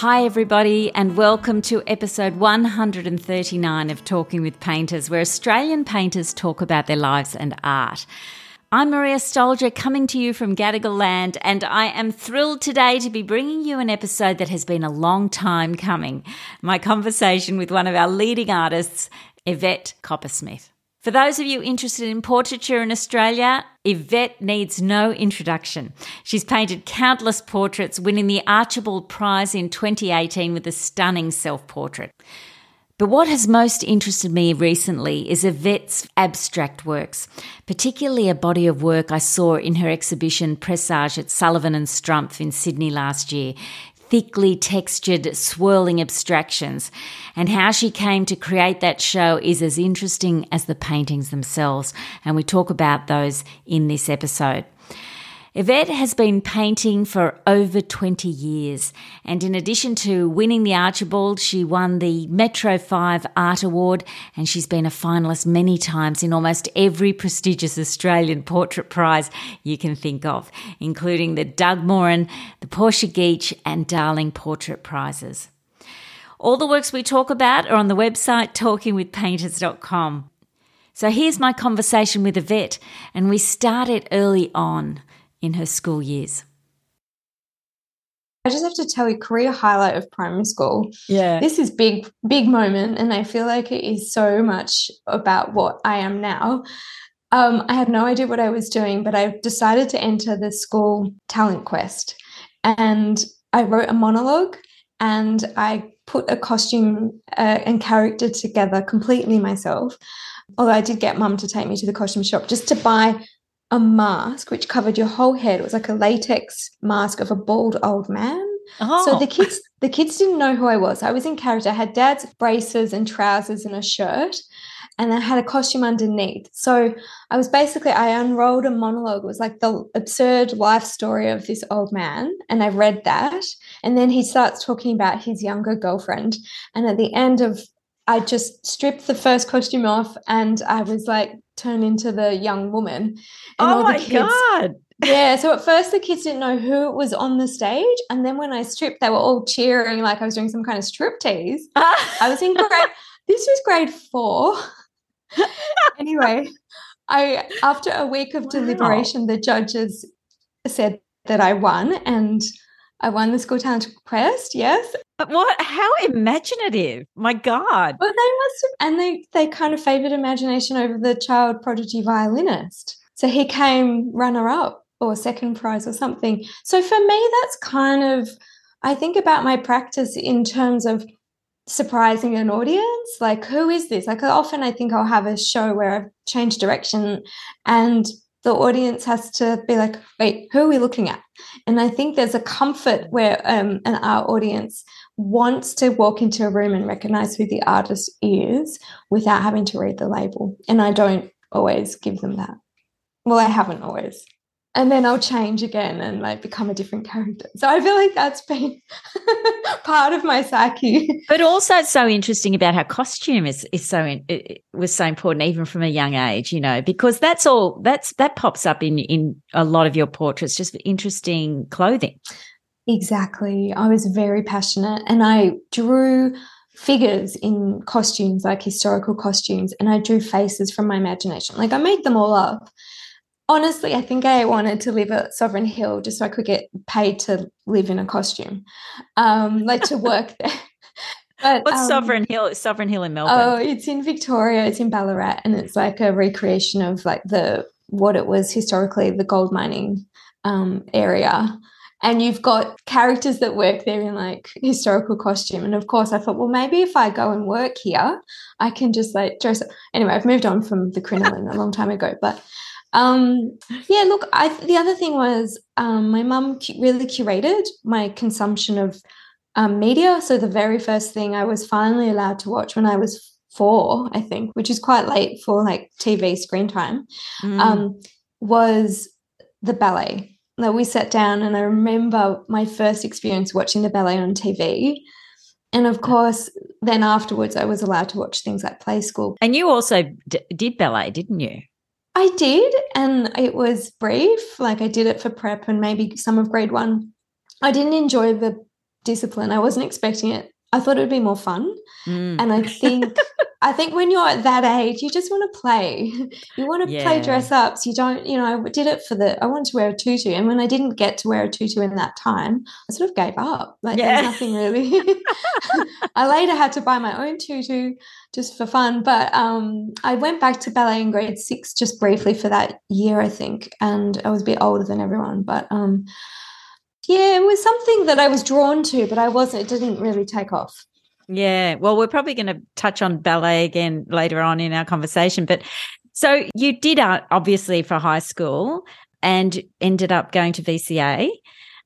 Hi, everybody, and welcome to episode 139 of Talking with Painters, where Australian painters talk about their lives and art. I'm Maria Stoljar coming to you from Gadigal land, and I am thrilled today to be bringing you an episode that has been a long time coming my conversation with one of our leading artists, Yvette Coppersmith. For those of you interested in portraiture in Australia, Yvette needs no introduction. She's painted countless portraits, winning the Archibald Prize in 2018 with a stunning self portrait. But what has most interested me recently is Yvette's abstract works, particularly a body of work I saw in her exhibition Presage at Sullivan and Strumpf in Sydney last year thickly textured, swirling abstractions. And how she came to create that show is as interesting as the paintings themselves. And we talk about those in this episode. Yvette has been painting for over 20 years, and in addition to winning the Archibald, she won the Metro 5 Art Award, and she's been a finalist many times in almost every prestigious Australian portrait prize you can think of, including the Doug Moran, the Portia Geach, and Darling Portrait Prizes. All the works we talk about are on the website talkingwithpainters.com. So here's my conversation with Yvette, and we started early on in her school years? I just have to tell you, career highlight of primary school. Yeah. This is big, big moment. And I feel like it is so much about what I am now. Um, I had no idea what I was doing, but I decided to enter the school talent quest. And I wrote a monologue and I put a costume uh, and character together completely myself. Although I did get mum to take me to the costume shop just to buy a mask which covered your whole head. It was like a latex mask of a bald old man. Oh. So the oh. kids, the kids didn't know who I was. I was in character. I had dad's braces and trousers and a shirt, and I had a costume underneath. So I was basically I unrolled a monologue. It was like the absurd life story of this old man, and I read that. And then he starts talking about his younger girlfriend, and at the end of I just stripped the first costume off and I was like turned into the young woman. And oh my kids, God. yeah. So at first the kids didn't know who was on the stage. And then when I stripped, they were all cheering like I was doing some kind of striptease. I was in grade, this was grade four. anyway, I after a week of wow. deliberation, the judges said that I won and I won the school talent quest. Yes. But what? How imaginative! My God. Well, they must have, and they they kind of favoured imagination over the child prodigy violinist. So he came runner up or second prize or something. So for me, that's kind of I think about my practice in terms of surprising an audience. Like, who is this? Like, often I think I'll have a show where I've changed direction and the audience has to be like, wait, who are we looking at? And I think there's a comfort where um, an art audience wants to walk into a room and recognize who the artist is without having to read the label. And I don't always give them that. Well, I haven't always and then I'll change again and like become a different character. So I feel like that's been part of my psyche. But also, it's so interesting about how costume is is so in, it was so important even from a young age, you know, because that's all that's that pops up in in a lot of your portraits, just interesting clothing. Exactly. I was very passionate, and I drew figures in costumes like historical costumes and i drew faces from my imagination like i made them all up honestly, I think I wanted to live at Sovereign Hill just so I could get paid to live in a costume, um, like to work there. But, What's um, Sovereign Hill? Sovereign Hill in Melbourne. Oh, it's in Victoria. It's in Ballarat, and it's like a recreation of like the what it was historically the gold mining um, area. And you've got characters that work there in like historical costume. And of course, I thought, well, maybe if I go and work here, I can just like dress. Up. Anyway, I've moved on from the crinoline a long time ago, but um, yeah, look, I the other thing was um, my mum really curated my consumption of um, media. So the very first thing I was finally allowed to watch when I was four, I think, which is quite late for like TV screen time, mm. um, was the ballet. Like we sat down, and I remember my first experience watching the ballet on TV. And of course, then afterwards, I was allowed to watch things like Play School. And you also d- did ballet, didn't you? I did, and it was brief. Like I did it for prep and maybe some of grade one. I didn't enjoy the discipline. I wasn't expecting it. I thought it would be more fun. Mm. And I think I think when you're at that age, you just want to play. You want to Yeah. play dress ups. You don't, you know, I did it for the I wanted to wear a tutu. And when I didn't get to wear a tutu in that time, I sort of gave up. Like Yeah. there's nothing really. I later had to buy my own tutu just for fun. But um I went back to ballet in grade six just briefly for that year, I think. And I was a bit older than everyone. But um yeah, it was something that I was drawn to, but I wasn't, it didn't really take off. Yeah. Well, we're probably going to touch on ballet again later on in our conversation. But so you did art obviously for high school and ended up going to VCA.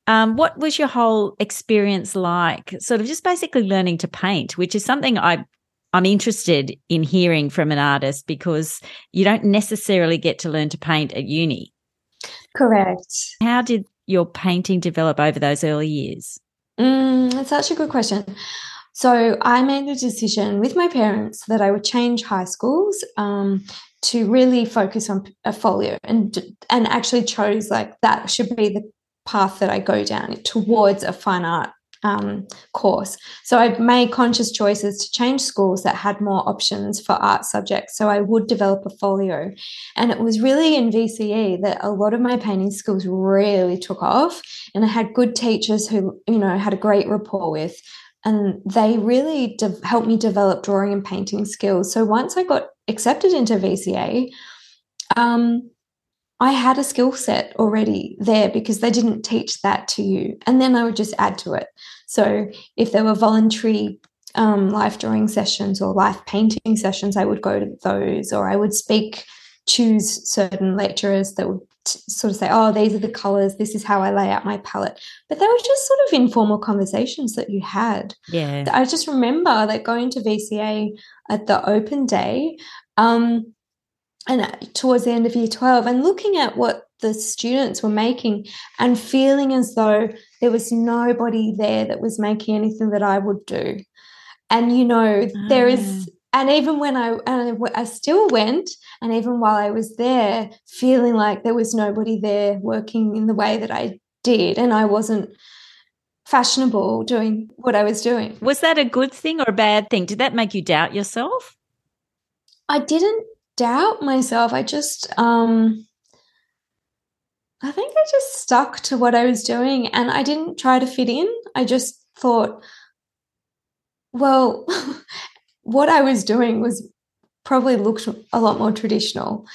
Um, what was your whole experience like? Sort of just basically learning to paint, which is something I I'm interested in hearing from an artist because you don't necessarily get to learn to paint at uni. Correct. How did your painting develop over those early years? Mm, that's such a good question. So I made the decision with my parents that I would change high schools um, to really focus on a folio, and and actually chose like that should be the path that I go down towards a fine art um, course. So I made conscious choices to change schools that had more options for art subjects. So I would develop a folio, and it was really in VCE that a lot of my painting skills really took off, and I had good teachers who you know had a great rapport with and they really de- helped me develop drawing and painting skills. So once I got accepted into VCA, um, I had a skill set already there because they didn't teach that to you, and then I would just add to it. So if there were voluntary um, life drawing sessions or life painting sessions, I would go to those, or I would speak, choose certain lecturers that would t- sort of say, "Oh, these are the colors. This is how I lay out my palette." But they were just sort of informal conversations that you had. Yeah. I just remember that going to VCA at the open day, um, and uh, towards the end of year 12, and looking at what the students were making and feeling as though there was nobody there that was making anything that I would do. And, you know, there is, ah. and even when I, and I still went, and even while I was there, feeling like there was nobody there working in the way that I did, and I wasn't fashionable doing what I was doing. Was that a good thing or a bad thing? Did that make you doubt yourself? I didn't doubt myself. I just um I think I just stuck to what I was doing and I didn't try to fit in. I just thought well, what I was doing was probably looked a lot more traditional.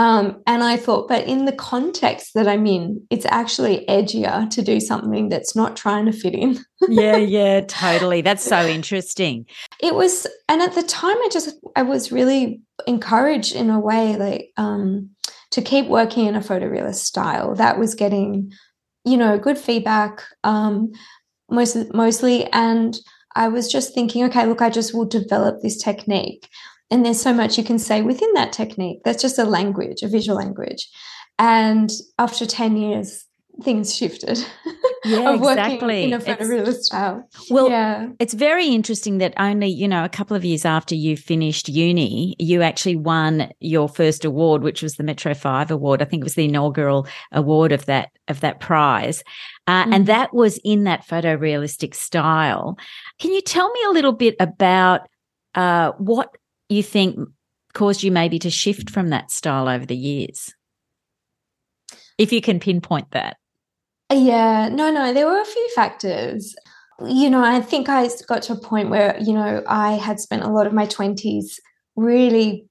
Um, and I thought, but in the context that I'm in, it's actually edgier to do something that's not trying to fit in. yeah, yeah, totally. That's so interesting. it was and at the time i just i was really encouraged in a way like um to keep working in a photorealist style that was getting you know good feedback um most mostly and i was just thinking okay look i just will develop this technique and there's so much you can say within that technique that's just a language a visual language and after 10 years things shifted Yeah, exactly. in a photorealist style Well, yeah It's very interesting that only, you know, a couple of years after you finished uni, you actually won your first award, which was the Metro 5 award. I think it was the inaugural award of that of that prize. Uh, Mm. and that was in that photorealistic style. Can you tell me a little bit about uh, what you think caused you maybe to shift from that style over the years? If you can pinpoint that. Yeah, no, no, there were a few factors. You know, I think I got to a point where, you know, I had spent a lot of my 20s really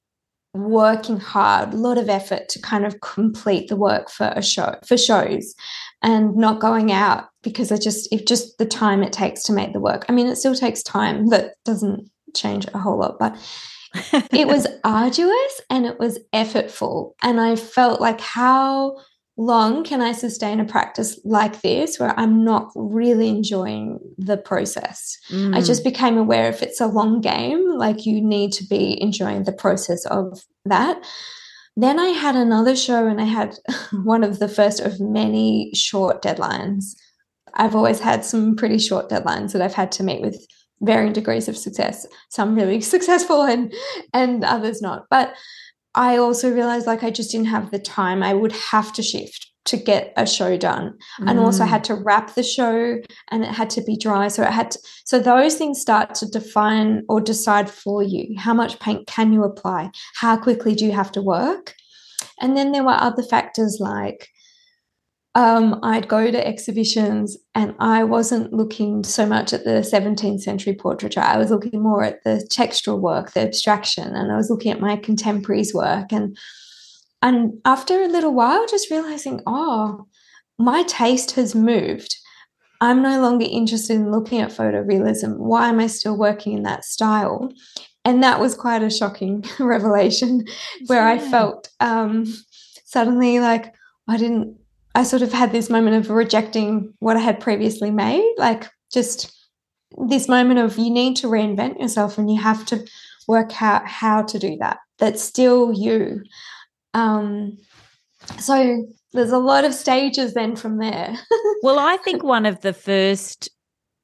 working hard, a lot of effort to kind of complete the work for a show, for shows, and not going out because I just, if just the time it takes to make the work. I mean, it still takes time, that doesn't change a whole lot, but it was arduous and it was effortful. And I felt like, how long can I sustain a practice like this where I'm not really enjoying the process? I Mm. just became aware if it's a long game, like you need to be enjoying the process of that. Then I had another show and I had one of the first of many short deadlines. I've always had some pretty short deadlines that I've had to meet with varying degrees of success. Some really successful and and others not. But I also realized like I just didn't have the time. I would have to shift. to get a show done mm. and also had to wrap the show and it had to be dry so it had to, so those things start to define or decide for you how much paint can you apply how quickly do you have to work and then there were other factors like um, I'd go to exhibitions and I wasn't looking so much at the 17th century portraiture. I was looking more at the textural work, the abstraction, and I was looking at my contemporaries' work. And and after a little while, just realizing, oh, my taste has moved. I'm no longer interested in looking at photorealism. Why am I still working in that style? And that was quite a shocking revelation where yeah. I felt um, suddenly like I didn't, I sort of had this moment of rejecting what I had previously made, like just this moment of you need to reinvent yourself and you have to work out how to do that. That's still you. Um, so there's a lot of stages then from there. well, I think one of the first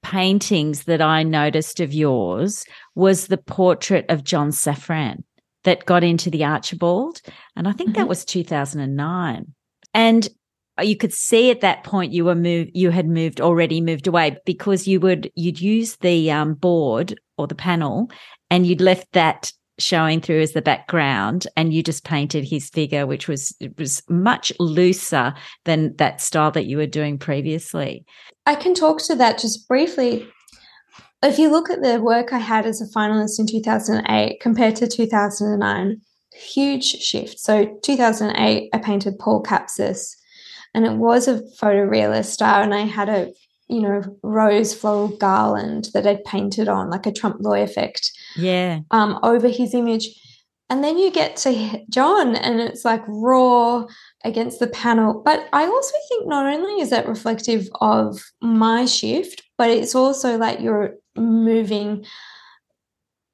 paintings that I noticed of yours was the portrait of John Safran that got into the Archibald. And I think mm-hmm. that was 2009. And you could see at that point you were moved you had moved already moved away because you would you'd use the um, board or the panel and you'd left that showing through as the background and you just painted his figure which was was much looser than that style that you were doing previously. I can talk to that just briefly. If you look at the work i had as a finalist in 2008 compared to 2009 huge shift. So 2008 i painted paul capsis and it was a photorealist style and i had a you know rose floral garland that i'd painted on like a trompe l'oeil effect yeah. um over his image. And then you get to john and it's like raw against the panel. But i also think not only is that reflective of my shift but it's also like you're moving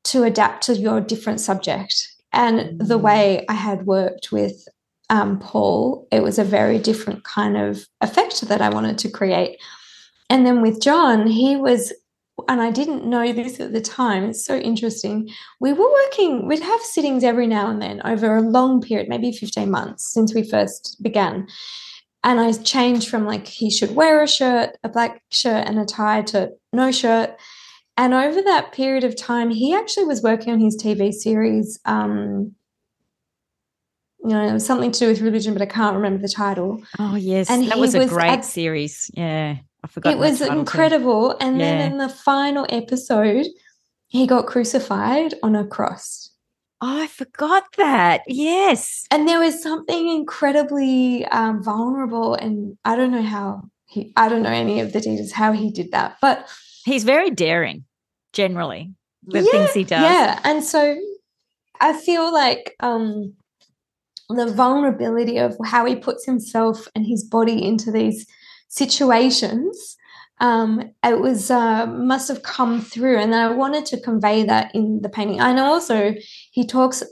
to adapt to your different subject and the mm. way i had worked with um, paul it was a very different kind of effect that i wanted to create and then with john he was and I didn't know this at the time. It's so interesting. We were working, we'd have sittings every now and then over a long period, maybe 15 months since we first began. And I changed from like he should wear a shirt, a black shirt, and a tie to no shirt. And over that period of time, he actually was working on his TV series. Um, you know, it was something to do with religion, but I can't remember the title. Oh yes, and that was a was great at, series. Yeah. I forgot. It was incredible. And yeah. then in the final episode, he got crucified on a cross. Oh, I forgot that. Yes. And there was something incredibly um, vulnerable. And I don't know how he, I don't know any of the details how he did that, but he's very daring generally, the yeah, things he does. Yeah. And so I feel like um, the vulnerability of how he puts himself and his body into these situations um, it was uh, must have come through. And i wanted to convey that in the painting. And also he talks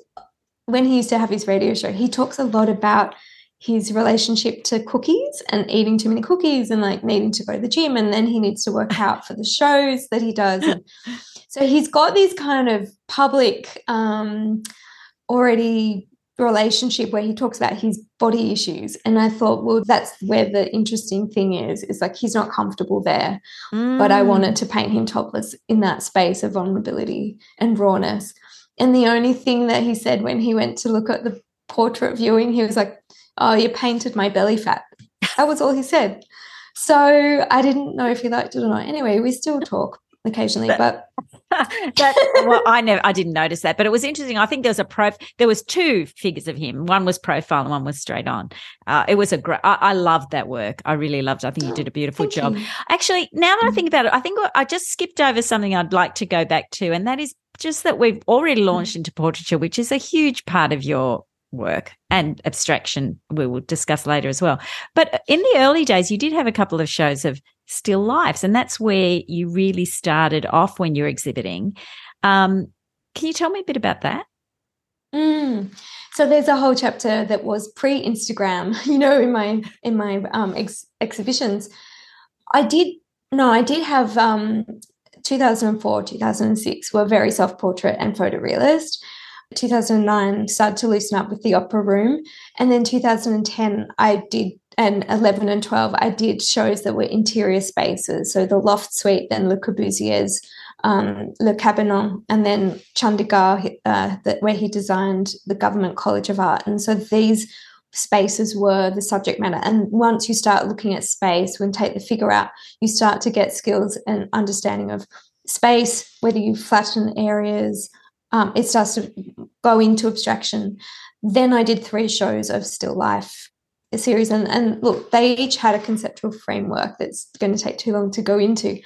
when he used to have his radio show he talks a lot about his relationship to cookies and eating too many cookies and like needing to go to the gym and then he needs to work out for the shows that he does. And so he's got these kind of public um, already relationship where he talks about his body issues. And i thought well that's where the interesting thing is is like he's not comfortable there. Mm. but i wanted to paint him topless in that space of vulnerability and rawness. And the only thing that he said when he went to look at the portrait viewing he was like oh you painted my belly fat. That was all he said. So i didn't know if he liked it or not. Anyway we still talk occasionally but that, well, I never, I didn't notice that, but it was interesting. I think there was a pro, there was two figures of him. One was profile and one was straight on. Uh, it was a great, I, I, loved that work. I really loved it. I think you oh, did a beautiful Thank job. You. Actually, now that I mm-hmm. think about it, I think I just skipped over something I'd like to go back to, and that is just that we've already mm-hmm. launched into portraiture, which is a huge part of your work and abstraction we will discuss later as well. But uh, in the early days, you did have a couple of shows of still lives. And that's where you really started off when you're exhibiting. Um, can you tell me a bit about that? Mm. So there's a whole chapter that was pre-Instagram, you know, in my in my um, ex- exhibitions. I did no, I did have um, 2004, 2006 were very self-portrait and photorealist. 2009 started to loosen up with the opera room, and then 2010 I did and 11 and 12, I did shows that were interior spaces. So the Loft Suite, then Le Corbusier's um, Le Cabanon, and then Chandigarh, uh, that, where he designed the Government College of Art. And so these spaces were the subject matter. And once you start looking at space, when take the figure out, you start to get skills and understanding of space, whether you flatten areas, um, it starts to go into abstraction. Then I did three shows of still life series and, and look they each had a conceptual framework that's going to take too long to go into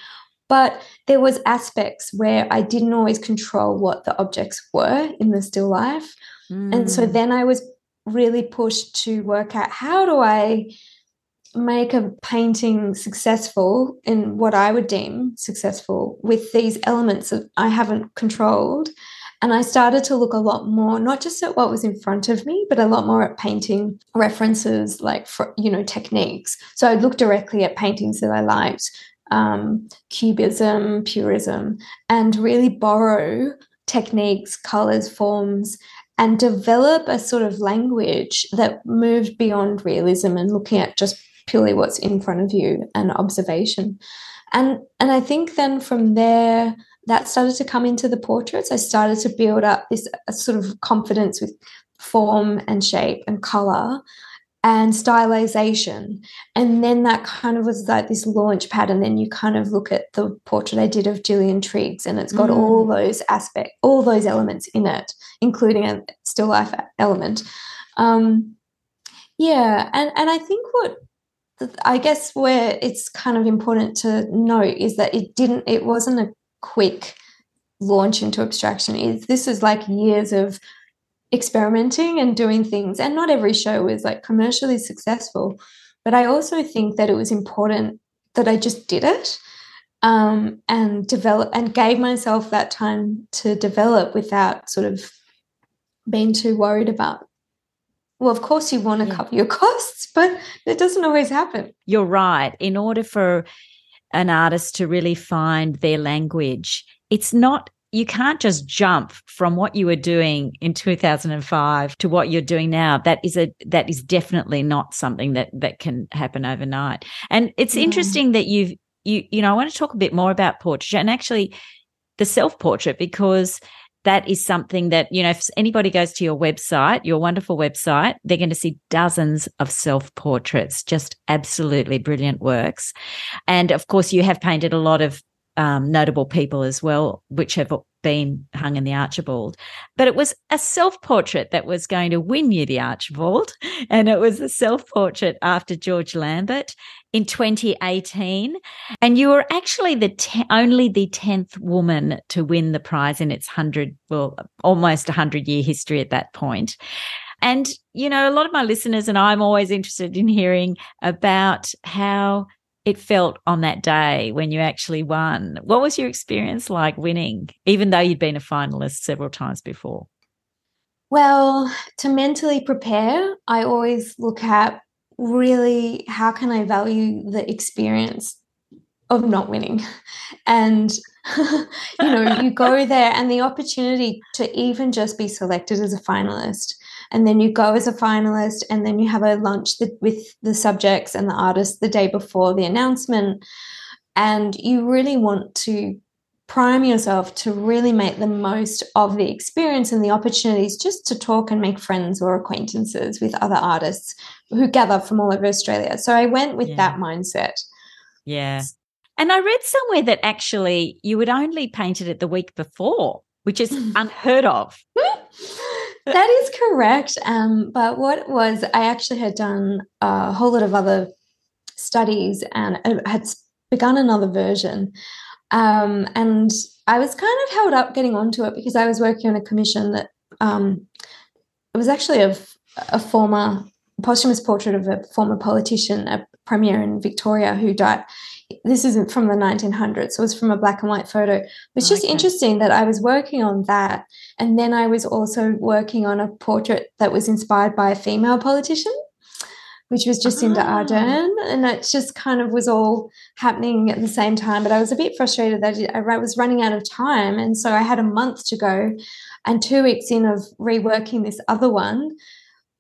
but there was aspects where i didn't always control what the objects were in the still life mm. and so hmm. then i was really pushed to work out how do i make a painting successful in what i would deem successful with these elements that i haven't controlled and I started to look a lot more, not just at what was in front of me, but a lot more at painting references, like, for, you know, techniques. So I'd look directly at paintings that I liked, um, cubism, purism, and really borrow techniques, colors, forms, and develop a sort of language that moved beyond realism and looking at just purely what's in front of you and observation. And and I think then from there, that started to come into the portraits. I started to build up this sort of confidence with form and shape and color and stylization. And then that kind of was like this launch pad. And then you kind of look at the portrait I did of Gillian Triggs, and it's got mm. all those aspects, all those elements in it, including a still life element. Um, yeah, and and I think what I guess where it's kind of important to note is that it didn't, it wasn't a quick launch into abstraction is this is like years of experimenting and doing things and not every show was like commercially successful but i also think that it was important that i just did it um, and develop and gave myself that time to develop without sort of being too worried about well of course you want to yeah. cover your costs but it doesn't always happen you're right in order for an artist to really find their language. It's not you can't just jump from what you were doing in 2005 to what you're doing now that is a that is definitely not something that that can happen overnight and it's yeah. interesting that you've you you know i want to talk a bit more about portraiture and actually the self portrait because that is something that, you know, if anybody goes to your website, your wonderful website, they're going to see dozens of self portraits, just absolutely brilliant works. And of course, you have painted a lot of um, notable people as well, which have been hung in the Archibald. But it was a self portrait that was going to win you the Archibald. And it was a self portrait after George Lambert in 2018. And you were actually the te- only the 10th woman to win the prize in its 100, well, almost 100 year history at that point. And, you know, a lot of my listeners and I'm always interested in hearing about how it felt on that day when you actually won. What was your experience like winning, even though you'd been a finalist several times before? Well, to mentally prepare, I always look at really how can I value the experience of not winning? And, you know, you go there and the opportunity to even just be selected as a finalist and then you go as a finalist and then you have a lunch with the subjects and the artists the day before the announcement and you really want to prime yourself to really make the most of the experience and the opportunities just to talk and make friends or acquaintances with other artists who gather from all over Australia. So I went with yeah. that mindset. Yeah. And I read somewhere that actually you would only painted it the week before, which is unheard of. that is correct. Um, but what was, I actually had done a whole lot of other studies and had begun another version. Um, and I was kind of held up getting onto it because I was working on a commission that um, it was actually of a former posthumous portrait of a former politician, a premier in Victoria who died. This isn't from the 1900s, so it was from a black and white photo. It's just okay. interesting that I was working on that. And then I was also working on a portrait that was inspired by a female politician, which was Jacinda ah. Ardern. And it just kind of was all happening at the same time. But I was a bit frustrated that I was running out of time. And so I had a month to go. And two weeks in of reworking this other one,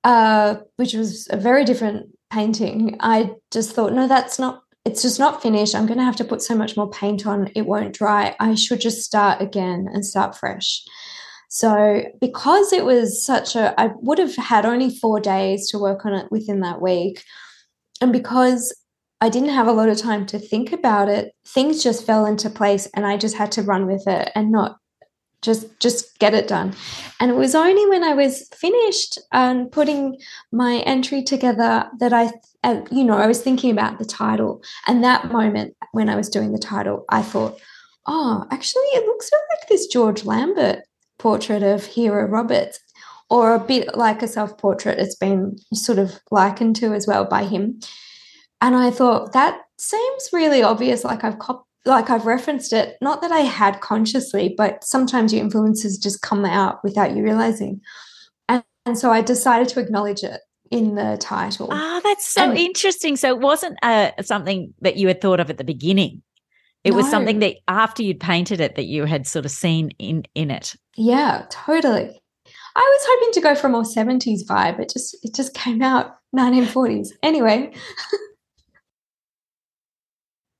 uh, which was a very different painting, I just thought, no, that's not it's just not finished. I'm going to have to put so much more paint on. It won't dry. I should just start again and start fresh. So, because it was such a, I would have had only four days to work on it within that week. And because I didn't have a lot of time to think about it, things just fell into place and I just had to run with it and not just just get it done and it was only when i was finished and putting my entry together that i uh, you know i was thinking about the title and that moment when i was doing the title i thought oh actually it looks like this george lambert portrait of hero roberts or a bit like a self-portrait it's been sort of likened to as well by him and i thought that seems really obvious like i've like I've referenced it, not that I had consciously, but sometimes your influences just come out without you realizing. And, and so I decided to acknowledge it in the title. Ah, that's so and, interesting. So it wasn't uh, something that you had thought of at the beginning. It no. was something that after you'd painted it that you had sort of seen in in it. Yeah, totally. I was hoping to go for a more 70s vibe. It just it just came out 1940s. Anyway.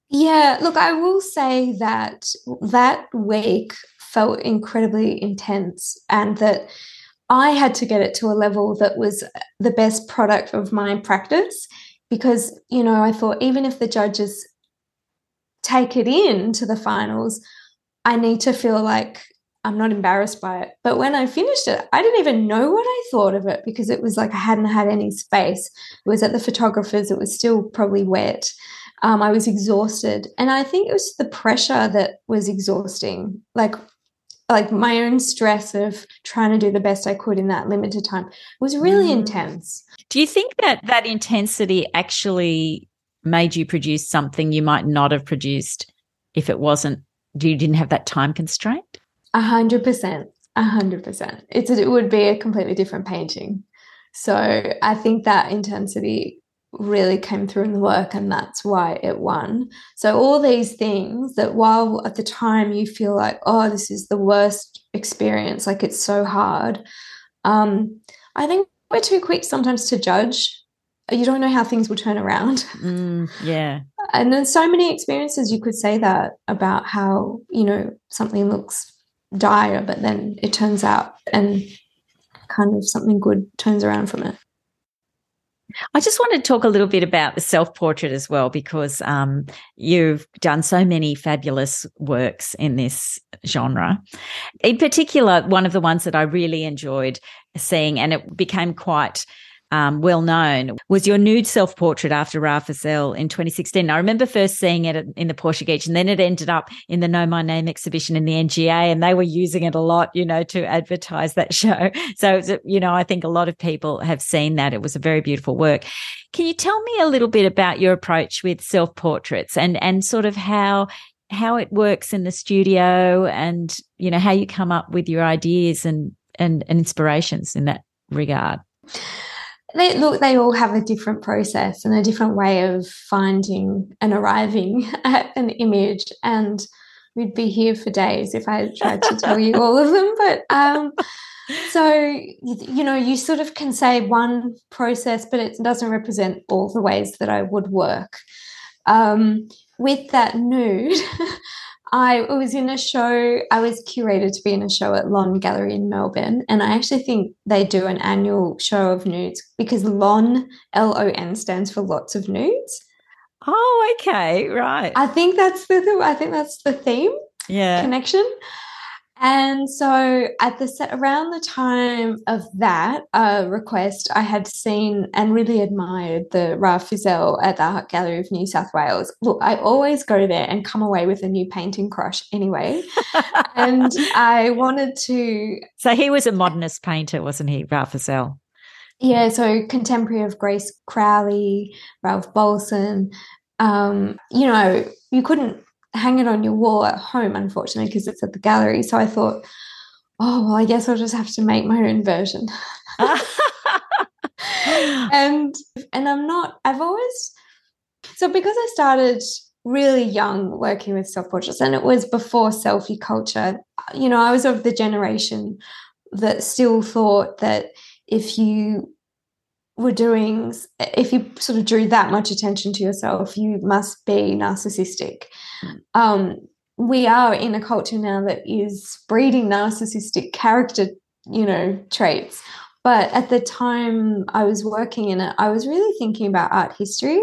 Yeah, look, I will say that that week felt incredibly intense and that I had to get it to a level that was the best product of my practice because, you know, I thought even if the judges take it in to the finals, I need to feel like I'm not embarrassed by it. But when I finished it, I didn't even know what I thought of it because it was like I hadn't had any space. It was at the photographer's, it was still probably wet. Um, I was exhausted, and I think it was the pressure that was exhausting. Like, like my own stress of trying to do the best I could in that limited time was really mm. intense. Do you think that that intensity actually made you produce something you might not have produced if it wasn't? You didn't have that time constraint. A hundred percent. A hundred percent. It's it would be a completely different painting. So I think that intensity really came through in the work and that's why it won. So all these things that while at the time you feel like, oh, this is the worst experience, like it's so hard. Um, I think we're too quick sometimes to judge. You don't know how things will turn around. Mm, yeah. And there's so many experiences you could say that about how, you know, something looks dire, but then it turns out and kind of something good turns around from it. I just want to talk a little bit about the self portrait as well, because um, you've done so many fabulous works in this genre. In particular, one of the ones that I really enjoyed seeing, and it became quite um, well known was your nude self portrait after Rah Fizelle in 2016. I remember first seeing it in the Portia Geach, and then it ended up in the Know My Name exhibition in the NGA, and they were using it a lot, you know, to advertise that show. So, you know, I think a lot of people have seen that. It was a very beautiful work. Can you tell me a little bit about your approach with self portraits and and sort of how how it works in the studio and you know how you come up with your ideas and and, and inspirations in that regard they look they all have a different process and a different way of finding and arriving at an image. And we'd be here for days if i tried to tell you all of them. But um, so you know you sort of can say one process but it doesn't represent all the ways that i would work. Um, with that nude I was in a show, I was curated to be in a show at Lon Gallery in Melbourne. And I actually think they do an annual show of nudes because Lon, L O N, stands for lots of nudes. Oh, okay, right. I think that's the I think that's the theme. Yeah. Connection. And so at the set around the time of that uh, request, I had seen and really admired the Rah Fizelle at the Art Gallery of New South Wales. Look, I always go there and come away with a new painting crush anyway. and I wanted to. So he was a modernist painter, wasn't he, Rah Fizelle? Yeah, so contemporary of Grace Crowley, Ralph Balson. Um, you know, you couldn't hang it on your wall at home, unfortunately, because it's at the gallery. So I thought, oh, well, I guess I'll just have to make my own version. and and I'm not, I've always so because I started really young working with self portraits and it was before selfie culture, you know, I was of the generation that still thought that if you were doing, if you sort of drew that much attention to yourself, you must be narcissistic. Mm. Um, we are in a culture now that is breeding narcissistic character, you know, traits. But at the time I was working in it, I was really thinking about art history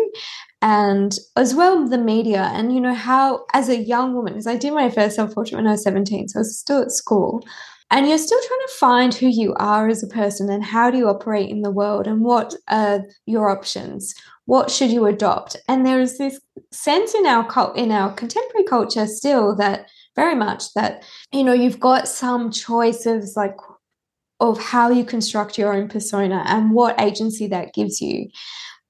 and as well the media and you know how as a young woman because i did my first self-portrait when i was 17 so i was still at school and you're still trying to find who you are as a person and how do you operate in the world and what are your options? What should you adopt? And there is this sense in our cult in our contemporary culture still that very much that you know you've got some choices like of how you construct your own persona and what agency that gives you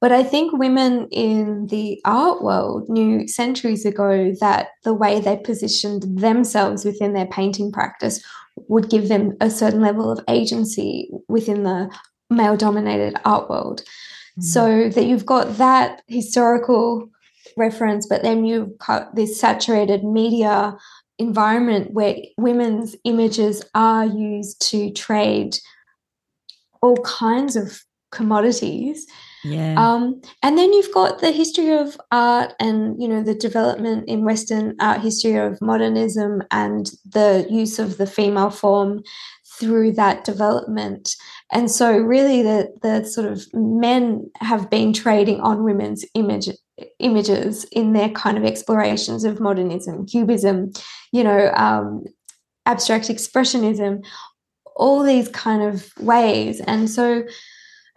but I think women in the art world knew centuries ago that the way they positioned themselves within their painting practice would give them a certain level of agency within the male dominated art world. Mm-hmm. So that you've got that historical reference, but then you've got this saturated media environment where women's images are used to trade all kinds of commodities yeah. Um, and then you've got the history of art and, you know, the development in Western art history of modernism and the use of the female form through that development. And so really the the sort of men have been trading on women's image images in their kind of explorations of modernism, cubism, you know, um, abstract expressionism, all these kind of ways. And so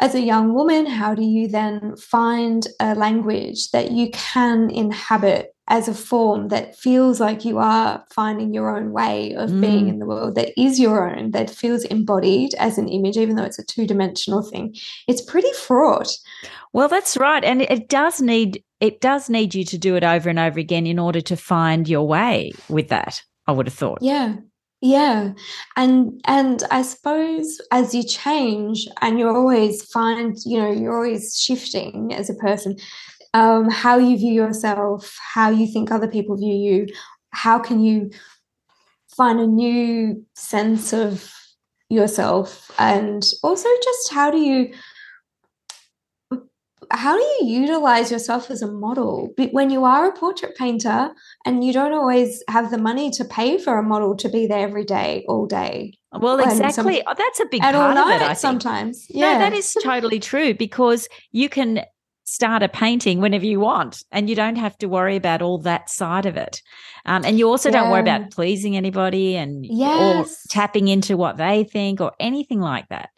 as a young woman, how do you then find a language that you can inhabit as a form that feels like you are finding your own way of mm. being in the world, that is your own, that feels embodied as an image, even though it's a two dimensional thing? It's pretty fraught. Well, that's right. And it does need it does need you to do it over and over again in order to find your way with that, I would have thought. Yeah. Yeah. And and I suppose as you change and you always find, you know, you're always shifting as a person, um, how you view yourself, how you think other people view you, how can you find a new sense of yourself and also just how do you how do you utilize yourself as a model? When you are a portrait painter and you don't always have the money to pay for a model to be there every day all day. Well exactly some, oh, that's a big part of it I sometimes. Yeah no, that is totally true because you can start a painting whenever you want and you don't have to worry about all that side of it. Um, and you also yeah. don't worry about pleasing anybody and yes. or tapping into what they think or anything like that.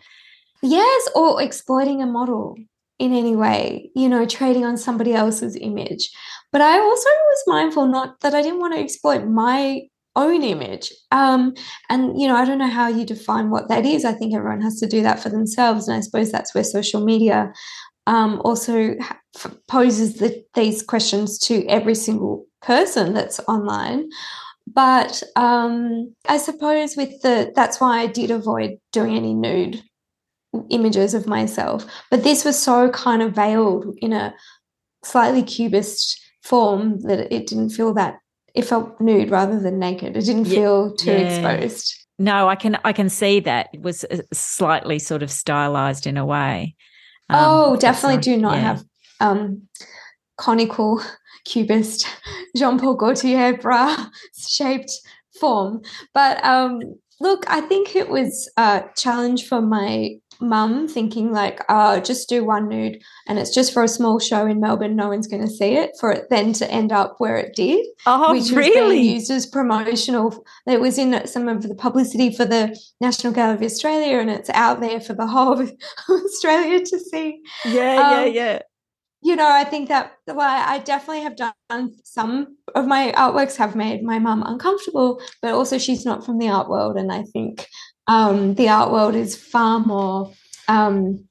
Yes or exploiting a model in any way, you know, trading on somebody else's image. But I also was mindful not that I didn't want to exploit my own image. Um, and, you know, I don't know how you define what that is. I think everyone has to do that for themselves. And I suppose that's where social media um, also poses the, these questions to every single person that's online. But um, I suppose with the, that's why I did avoid doing any nude images of myself. But this was so kind of veiled in a slightly cubist form that it didn't feel that it felt nude rather than naked. It didn't yeah, feel too yeah. exposed. No, I can I can see that it was uh, slightly sort of stylized in a way. Um, oh, definitely do not yeah. have um, conical cubist Jean Paul Gaultier bra shaped form, but um, look, I think it was a challenge for my mum thinking like oh just do one nude and it's just for a small show in melbourne no one's going to see it for it then to end up where it did oh which really? was used as promotional. It was in some of the publicity for the national gallery of australia and it's out there for the whole of australia to see. Yeah um, yeah. yeah you know i think that well i definitely have done some of my artworks have made my mum uncomfortable but also she's not from the art world and i think um, the art world is far more um,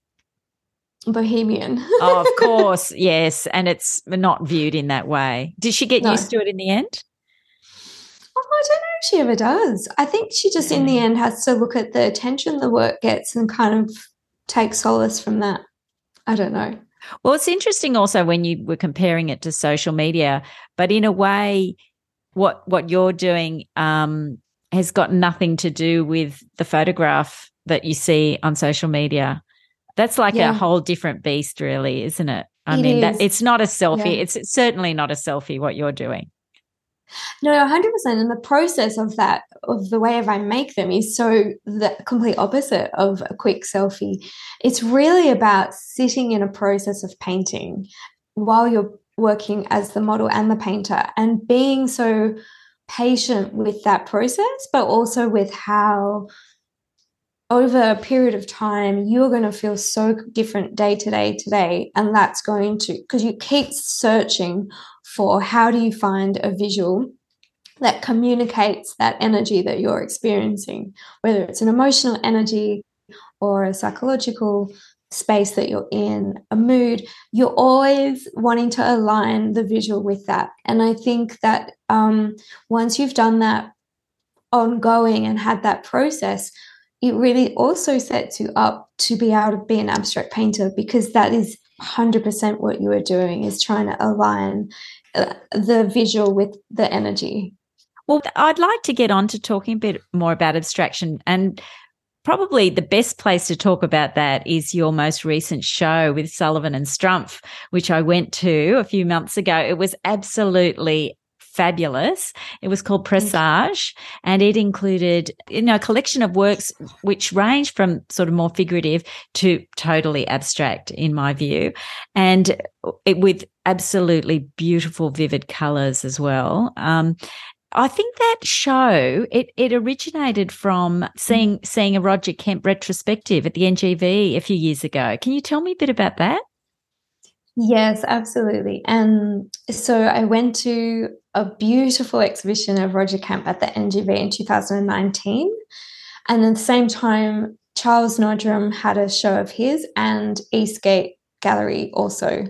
bohemian. oh, of course, yes, and it's not viewed in that way. Did she get no. used to it in the end? Oh, I don't know if she ever does. I think she just, in the end, has to look at the attention the work gets and kind of take solace from that. I don't know. Well, it's interesting also when you were comparing it to social media, but in a way, what what you're doing um, has got nothing to do with the photograph that you see on social media. That's like yeah. a whole different beast, really, isn't it? I it mean, that, it's not a selfie. Yeah. It's certainly not a selfie what you're doing. No, 100%. And the process of that, of the way of I make them, is so the complete opposite of a quick selfie. It's really about sitting in a process of painting while you're working as the model and the painter and being so patient with that process, but also with how over a period of time, you're going to feel so different day to day today. And that's going to, because you keep searching for how do you find a visual that communicates that energy that you're experiencing, whether it's an emotional energy or a psychological space that you're in, a mood, you're always wanting to align the visual with that. And I think that um, once you've done that ongoing and had that process, it really also sets you up to be able to be an abstract painter because that is 100% what you are doing is trying to align uh, the visual with the energy. Well, I'd like to get on to talking a bit more about abstraction and probably the best place to talk about that is your most recent show with Sullivan and Strumpf, which I went to a few months ago. It was absolutely fabulous. It was called Presage and it included, you know, a collection of works which range from sort of more figurative to totally abstract in my view. And it, with absolutely beautiful, vivid colors as well. Um, I think that show it it originated from seeing seeing a Roger Kemp retrospective at the NGV a few years ago. Can you tell me a bit about that? Yes, absolutely. And so I went to a beautiful exhibition of Roger Kemp at the NGV in 2019. And at the same time, Charles Nodrum had a show of his and Eastgate Gallery also.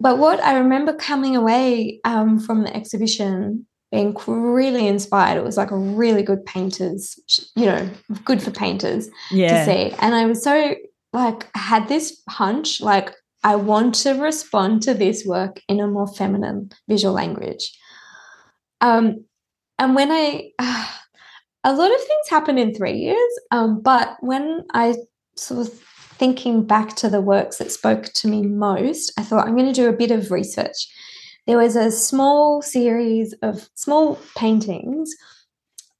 But what I remember coming away um, from the exhibition being really inspired. It was like a really good painters, you know, good for painters yeah. to see. And I was so like, I had this hunch, like, I want to respond to this work in a more feminine visual language. Um, and when I, uh, a lot of things happened in three years, um, but when I sort of thinking back to the works that spoke to me most, I thought I'm going to do a bit of research there was a small series of small paintings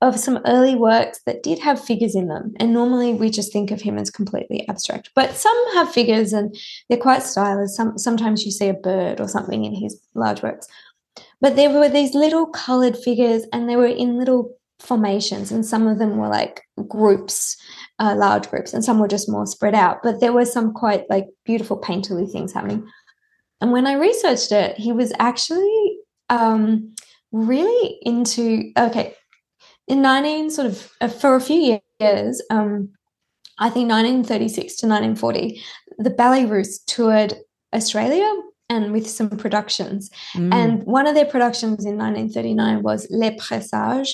of some early works that did have figures in them. And normally we just think of him as completely abstract. But some have figures and they're quite stylish. Some, sometimes you see a bird or something in his large works. But there were these little colored figures and they were in little formations. And some of them were like groups, uh, large groups, and some were just more spread out. But there were some quite like beautiful painterly things happening. And when I researched it, he was actually um, really into, okay, in 19 sort of, uh, for a few years, um, I think 1936 to 1940, the Ballet Russe toured Australia and with some productions. Mm. And one of their productions in 1939 was Les Présages.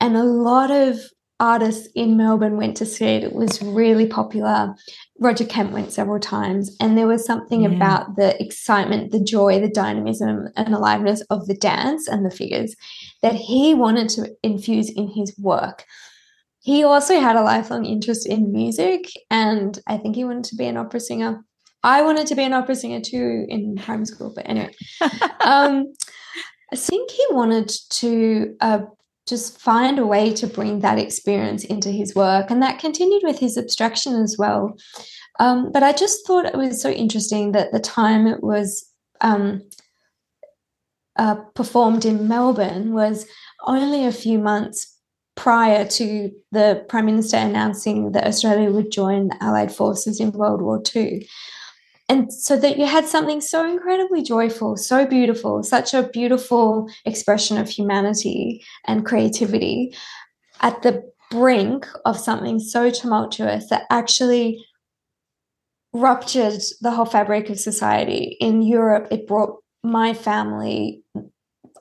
And a lot of artists in Melbourne went to see it. It was really popular. Roger Kemp went several times, and there was something yeah. about the excitement, the joy, the dynamism, and aliveness of the dance and the figures that he wanted to infuse in his work. He also had a lifelong interest in music, and I think he wanted to be an opera singer. I wanted to be an opera singer too in primary school, but anyway. um, I think he wanted to uh, just find a way to bring that experience into his work. And that continued with his abstraction as well. Um, but I just thought it was so interesting that the time it was um, uh, performed in Melbourne was only a few months prior to the Prime Minister announcing that Australia would join the Allied forces in World War II and so that you had something so incredibly joyful, so beautiful, such a beautiful expression of humanity and creativity at the brink of something so tumultuous that actually ruptured the whole fabric of society. In Europe, it brought my family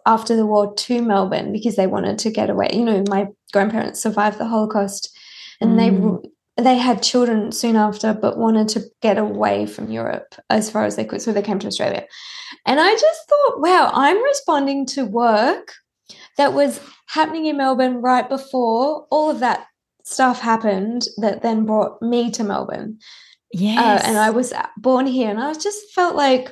after the war to Melbourne because they wanted to get away. You know, my grandparents survived the Holocaust and mm. they they had children soon after, but wanted to get away from Europe as far as they could. So they came to Australia. And I just thought, wow, I'm responding to work that was happening in Melbourne right before all of that stuff happened that then brought me to Melbourne. Yes. Uh, and I was born here, and I just felt like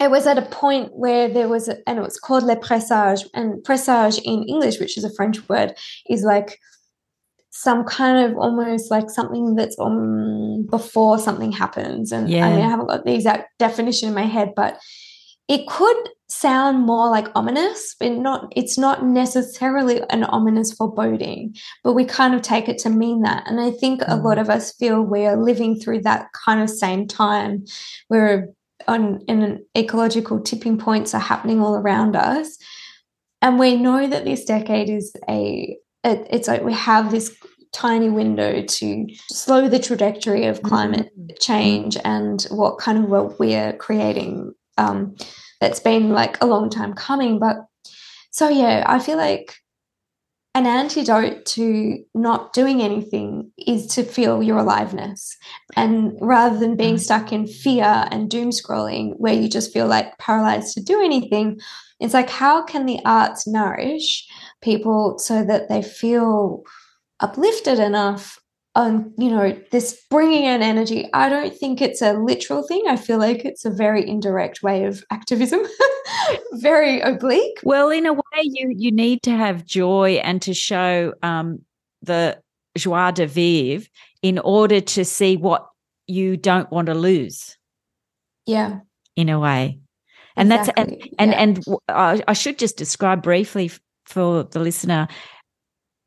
it was at a point where there was, a, and it was called le présage, and présage in English, which is a French word, is like some kind of almost like something that's um before something happens. And yeah. I mean, I haven't got the exact definition in my head, but it could sound more like ominous, but not it's not necessarily an ominous foreboding, but we kind of take it to mean that. And I think a lot mm. of us feel we're living through that kind of same time where on in an ecological tipping points are happening all around us. And we know that this decade is a it, it's like we have this tiny window to slow the trajectory of climate mm-hmm. change and what kind of world we're creating. Um, that's been like a long time coming. But so, yeah, I feel like an antidote to not doing anything is to feel your aliveness. And rather than being mm. stuck in fear and doom scrolling, where you just feel like paralyzed to do anything, it's like, how can the arts nourish people so that they feel uplifted enough um, you know, this bringing in energy, I don't think it's a literal thing. I feel like it's a very indirect way of activism, very oblique. Well, in a way, you you need to have joy and to show um, the joie de vivre in order to see what you don't want to lose. Yeah, in a way, and exactly. that's and and yeah. and I should just describe briefly for the listener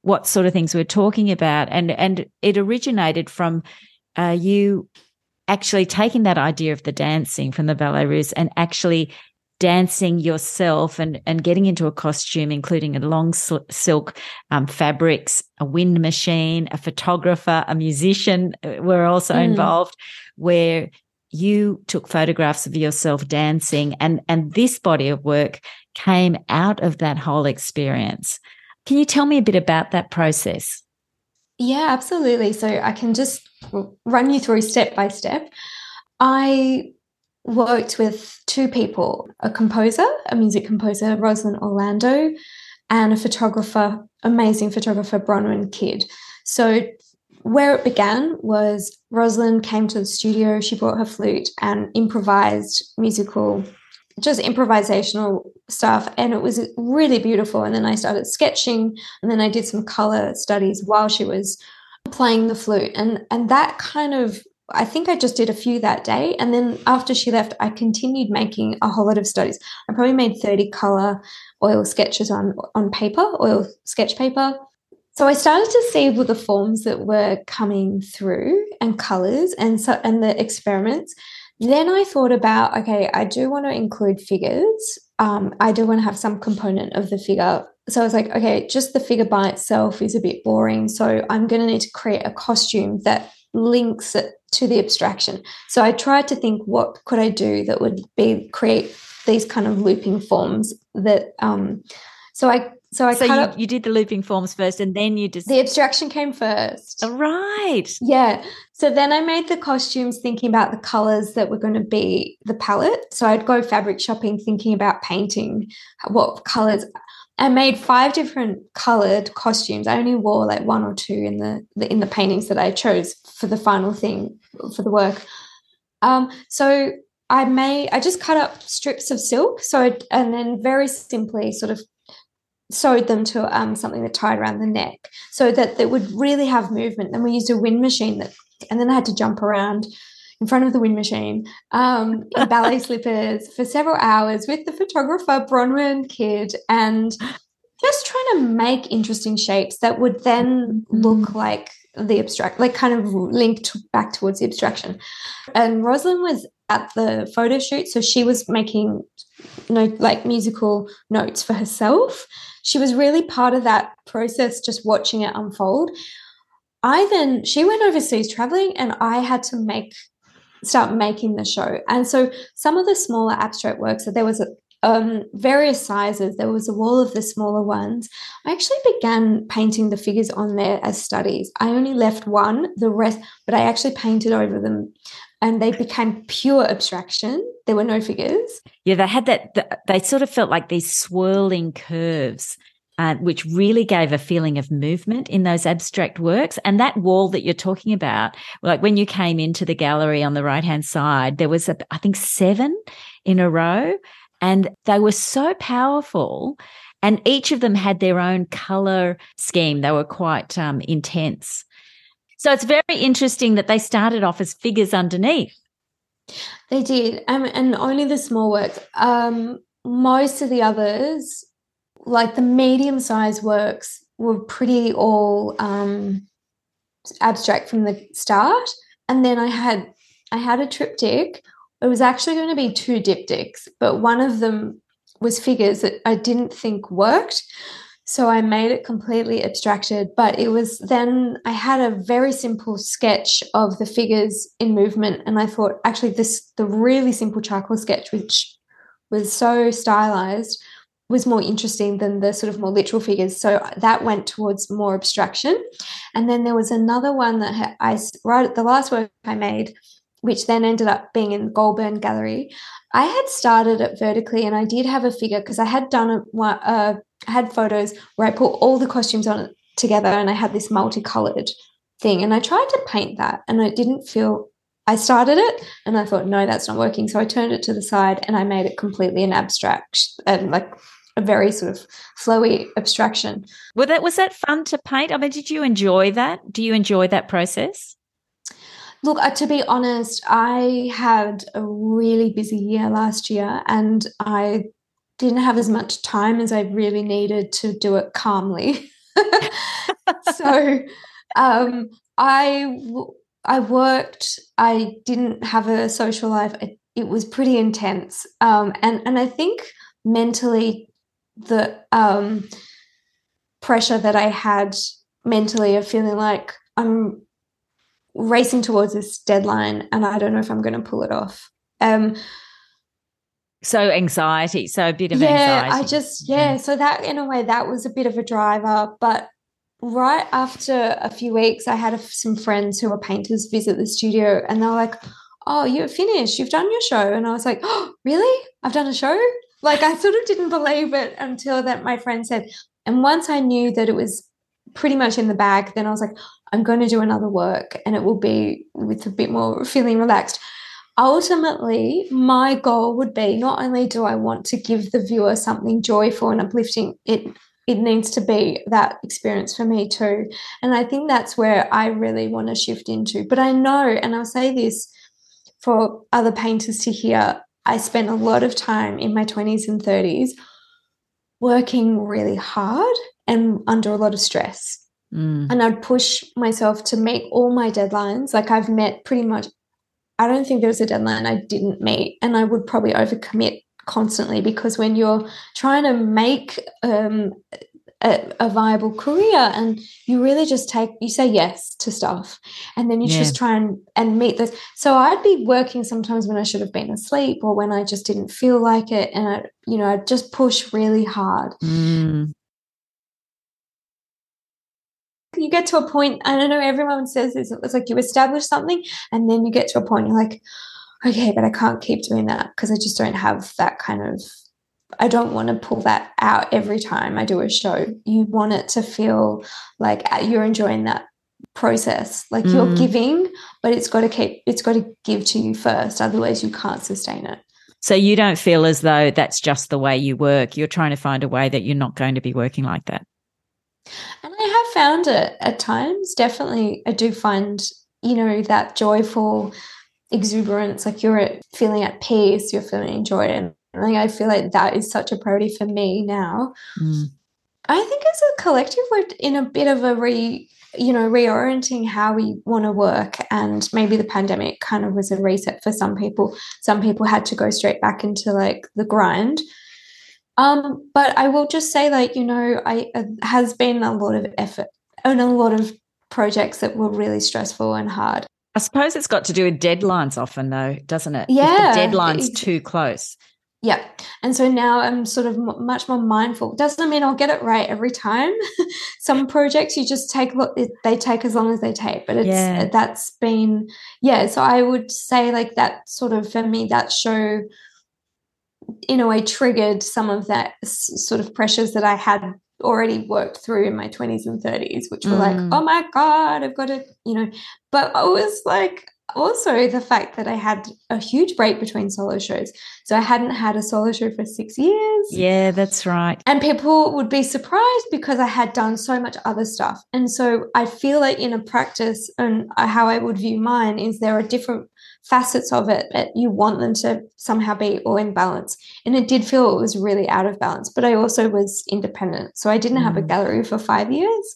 what sort of things we're talking about. And and it originated from uh, you actually taking that idea of the dancing from the ballet russe and actually dancing yourself and and getting into a costume including a long silk um, fabrics a wind machine a photographer a musician uh, were also mm. involved where you took photographs of yourself dancing and and this body of work came out of that whole experience can you tell me a bit about that process? Yeah, absolutely. So I can just run you through step by step. I worked with two people a composer, a music composer, Rosalind Orlando, and a photographer, amazing photographer, Bronwyn Kidd. So where it began was Rosalind came to the studio, she brought her flute and improvised musical just improvisational stuff and it was really beautiful. And then i started sketching and then i did some color studies while she was playing the flute. And and that kind of i think i just did a few that day. And then after she left i continued making a whole lot of studies. I probably made 30 color oil sketches on on paper oil sketch paper. So I started to see with the forms that were coming through and colors and so and the experiments then I thought about okay, I do want to include figures. Um, I do want to have some component of the figure. So I was like, okay, just the figure by itself is a bit boring. So I'm going to need to create a costume that links it to the abstraction. So I tried to think what could I do that would be create these kind of looping forms that um so I so I so you, up, you did the looping forms first, and then you just the abstraction came first. All right. Yeah. So then I made the costumes thinking about the colors that were going to be the palette. So I'd go fabric shopping thinking about painting what colors. I made five different colored costumes. I only wore like one or two in the, the in the paintings that I chose for the final thing for the work. Um, so I made I just cut up strips of silk. So and then very simply sort of sewed them to um, something that tied around the neck so that they would really have movement. Then we used a wind machine that, and then I had to jump around in front of the wind machine um, in ballet slippers for several hours with the photographer Bronwyn Kidd and just trying to make interesting shapes that would then look mm. like the abstract, like kind of linked back towards the abstraction. And Rosalind was at the photo shoot, so she was making you know, like musical notes for herself she was really part of that process, just watching it unfold. I then, she went overseas traveling and I had to make, start making the show. And so some of the smaller abstract works, so there was a, um, various sizes. There was a wall of the smaller ones. I actually began painting the figures on there as studies. I only left one, the rest, but I actually painted over them and they became pure abstraction. There were no figures. Yeah, they had that, they sort of felt like these swirling curves uh, which really gave a feeling of movement in those abstract works. And that wall that you're talking about, like when you came into the gallery on the right hand side, there was, a, I think, seven in a row, and they were so powerful. And each of them had their own color scheme. They were quite um, intense. So it's very interesting that they started off as figures underneath. They did, um, and only the small works. Um, most of the others, like the medium sized works, were pretty all um, abstract from the start. And then I had I had a triptych. It was actually going to be two diptychs, but one of them was figures that I didn't think worked. So I made it completely abstracted, but it was then I had a very simple sketch of the figures in movement. And I thought actually this the really simple charcoal sketch, which was so stylized, was more interesting than the sort of more literal figures. So that went towards more abstraction. And then there was another one that I right at the last work I made, which then ended up being in the Goulburn Gallery. I had started it vertically, and I did have a figure because I had done a, I had photos where I put all the costumes on together and I had this multicolored thing. And I tried to paint that and I didn't feel I started it and I thought, no, that's not working. So I turned it to the side and I made it completely an abstract and like a very sort of flowy abstraction. Well, that was that fun to paint? I mean, did you enjoy that? Do you enjoy that process? Look, uh, to be honest, I had a really busy year last year and I didn't have as much time as I really needed to do it calmly. so um, I I worked. I didn't have a social life. It, it was pretty intense, um, and and I think mentally the um, pressure that I had mentally of feeling like I'm racing towards this deadline and I don't know if I'm going to pull it off. Um, so anxiety so a bit of yeah anxiety. i just yeah. so that in a way that was a bit of a driver but right after a few weeks i had a, some friends who were painters visit the studio and they were like oh you're finished. You've done your show. And i was like oh really? I've done a show? Like i sort of didn't believe it until that my friend said and once i knew that it was pretty much in the bag then i was like i'm going to do another work and it will be with a bit more feeling relaxed ultimately, my goal would be not only do I want to give the viewer something joyful and uplifting, it it needs to be that experience for me too. And I think that's where I really want to shift into. But I know, and I'll say this for other painters to hear, I spent a lot of time in my 20s and 30s working really hard and under a lot of stress. Mm. And I'd push myself to meet all my deadlines. Like I've met pretty much I don't think there was a deadline I didn't meet, and I would probably overcommit constantly because when you're trying to make um, a, a, viable career and you really just take you say yes to stuff and then you yeah. just try and and meet those so i'd be working sometimes when i should have been asleep or when i just didn't feel like it and i you know i'd just push really hard mm you get to a point, I don't know, everyone says this, it's like you establish something and then you get to a point, you're like, okay, but I can't keep doing that because I just don't have that kind of, I don't want to pull that out every time I do a show. You want it to feel like uh, you're enjoying that process like mm. you're giving but it's got to keep it's got to give to you first otherwise you can't sustain it so you don't feel as though that's just the way you work you're trying to find a way that you're not going to be working like that and I have found it at times. Definitely, I do find, you know, that joyful exuberance, like you're feeling at peace, you're feeling joy. And like, I feel like that is such a priority for me now. Mm. I think as a collective, we're in a bit of a re, you know, reorienting how we want to work. And maybe the pandemic kind of was a reset for some people. Some people had to go straight back into like the grind. Um, but I will just say, like, you know, I uh, has been a lot of effort and a lot of projects that were really stressful and hard. I suppose it's got to do with deadlines often, though, doesn't it? Yeah. If the deadline's too close. Yeah. And so now I'm sort of much more mindful. Doesn't mean I'll get it right every time. Some projects you just take look they take as long as they take, but it's yeah. that's been yeah, so I would say like that sort of for me that show in a way triggered some of that sort of pressures that I had already worked through in my 20s and 30s, which were mm. like, oh my God, I've got to, you know. But I was like, also the fact that I had a huge break between solo shows. So I hadn't had a solo show for six years. Yeah, that's right. And people would be surprised because I had done so much other stuff. And so I feel like in a practice and how I would view mine is there are different facets of it that you want them to somehow be all in balance. And it did feel it was really out of balance, but I also was independent. So I didn't have a mm. gallery for five years.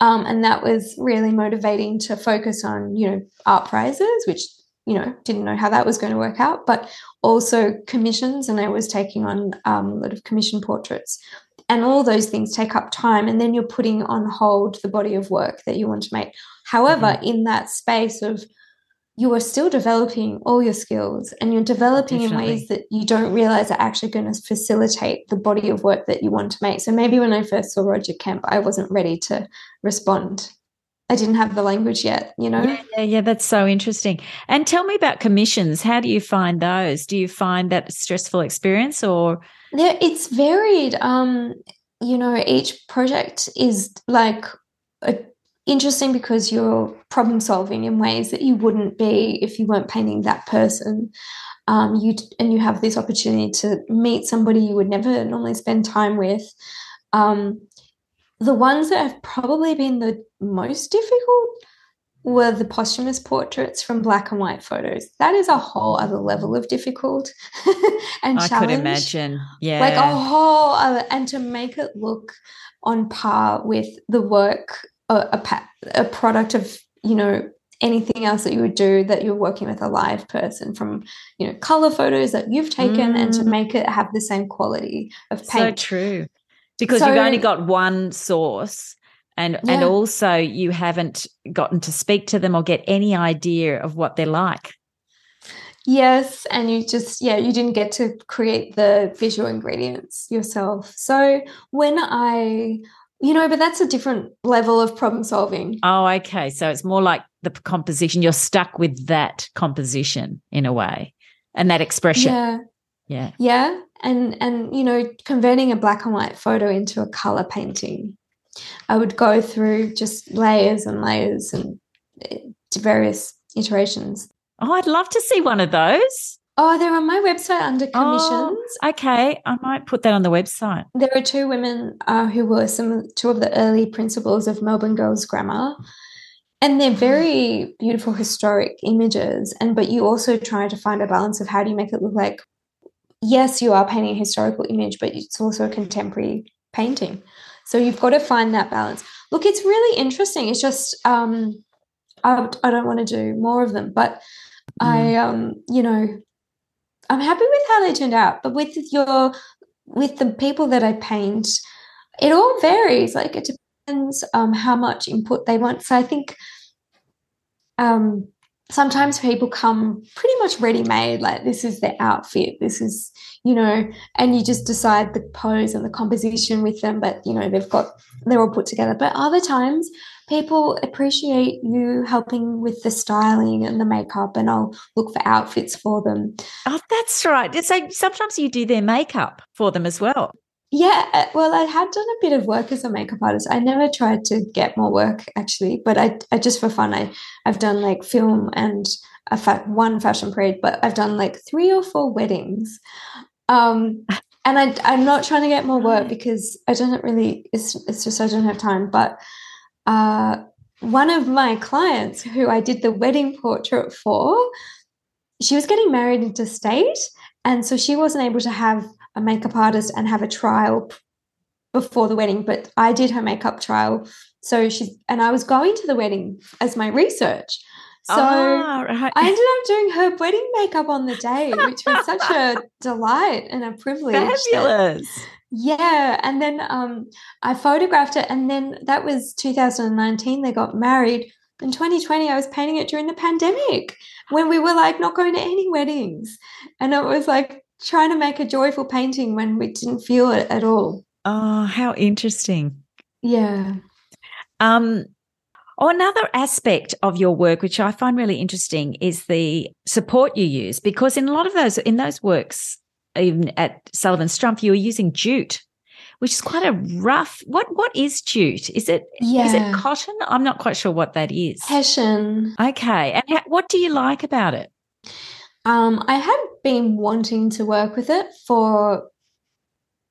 Um, and that was really motivating to focus on, you know, art prizes, which, you know, didn't know how that was going to work out, but also commissions. And I was taking on um, a lot of commission portraits. And all those things take up time. And then you're putting on hold the body of work that you want to make. However, mm-hmm. in that space of you are still developing all your skills and you're developing Definitely. in ways that you don't realize are actually going to facilitate the body of work that you want to make. So maybe when I first saw Roger Kemp, I wasn't ready to respond. I didn't have the language yet, you know? Yeah, yeah, yeah, that's so interesting. And tell me about commissions. How do you find those? Do you find that stressful experience or? Yeah, it's varied. Um, you know, each project is like a interesting because you're problem solving in ways that you wouldn't be if you weren't painting that person. Um, you and you have this opportunity to meet somebody you would never normally spend time with. Um, the ones that have probably been the most difficult were the posthumous portraits from black and white photos. That is a whole other level of difficult and I challenge. could imagine. Yeah. Like a whole other, and to make it look on par with the work a, a, a product of you know anything else that you would do that you're working with a live person from you know color photos that you've taken mm. and to mm. make it have the same quality of paint so true because so, you've only got one source and yeah. and also you haven't gotten to speak to them or get any idea of what they're like yes and you just yeah you didn't get to create the visual ingredients yourself so when i you know, but that's a different level of problem solving. Oh, okay. So it's more like the composition. You're stuck with that composition in a way and that expression. Yeah. Yeah. Yeah. And and you know, converting a black and white photo into a color painting. I would go through just layers and layers and eh, various iterations. Oh, I'd love to see one of those. Oh, they're on my website under commissions. Oh, okay, I might put that on the website. There are two women uh, who were some two of the early principals of Melbourne Girls Grammar, and they're very beautiful historic images. And but you also try to find a balance of how do you make it look like? Yes, you are painting a historical image, but it's also a contemporary painting. So you've got to find that balance. Look, it's really interesting. It's just um, I, I don't want to do more of them, but mm. I um, you know I'm happy with how they turned out, but with your with the people that I paint, it all varies. Like it depends um, how much input they want. So I think um, sometimes people come pretty much ready made. Like this is their outfit. This is you know, and you just decide the pose and the composition with them. But you know they've got they're all put together. But other times people appreciate you helping with the styling and the makeup, and I'll look for outfits for them. Oh, that's right. So sometimes you do their makeup for them as well. Yeah, uh, well, I had done a bit of work as a makeup artist. I never tried to get more work actually, but I, I just for fun, I I've done like film and a fa- one fashion parade, but I've done like three or four weddings. Um, and I, I'm not trying to get more work because I don't really. It's it's just I don't have time. But uh, one of my clients who I did the wedding portrait for, she was getting married interstate. And so she wasn't able to have a makeup artist and have a trial before the wedding, but I did her makeup trial. So she, and I was going to the wedding as my research. So oh, right. I ended up doing her wedding makeup on the day, which was such a delight and a privilege. Fabulous. That, yeah, and then um, I photographed it, and then that was 2019. They got married. In 2020, I was painting it during the pandemic when we were like not going to any weddings, and it was like trying to make a joyful painting when we didn't feel it at all. Oh, how interesting! Yeah. Um, Oh, another aspect of your work, which I find really interesting, is the support you use, because in a lot of those in those works, even at Sullivan Strumpf, you were using jute, which is quite a rough. What what is jute? Is it yeah. is it cotton? I'm not quite sure what that is. Hessian. Okay, and what do you like about it? Um, I had been wanting to work with it for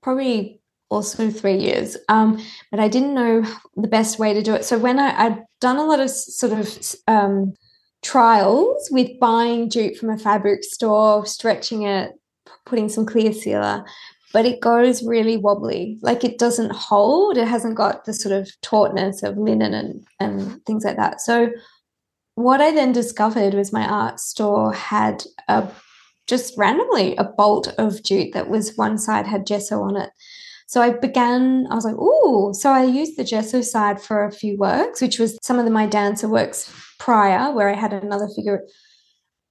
probably also three years, um, but I didn't know the best way to do it. So when I, I'd done a lot of sort of um, trials with buying jute from a fabric store, stretching it, putting some clear sealer, but it goes really wobbly. Like it doesn't hold. It hasn't got the sort of tautness of linen and, and things like that. So what I then discovered was my art store had a just randomly a bolt of jute that was one side had gesso on it. So I began, I was like, oh, so I used the gesso side for a few works, which was some of the, my dancer works prior, where I had another figure.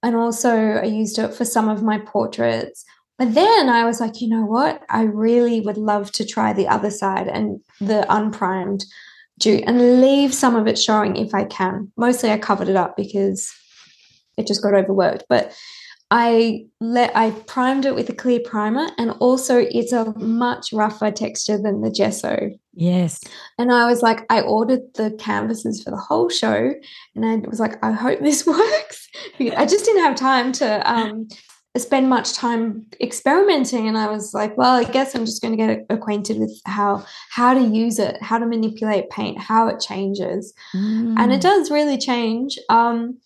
And also I used it for some of my portraits. But then I was like, you know what? I really would love to try the other side and the unprimed jute and leave some of it showing if I can. Mostly I covered it up because it just got overworked. But I let I primed it with a clear primer and also it's a much rougher texture than the gesso. Yes. And I was like, I ordered the canvases for the whole show and I was like, I hope this works. I just didn't have time to um, spend much time experimenting and i was like well i guess i'm just going to get acquainted with how how to use it how to manipulate paint how it changes mm. and it mm. does really change um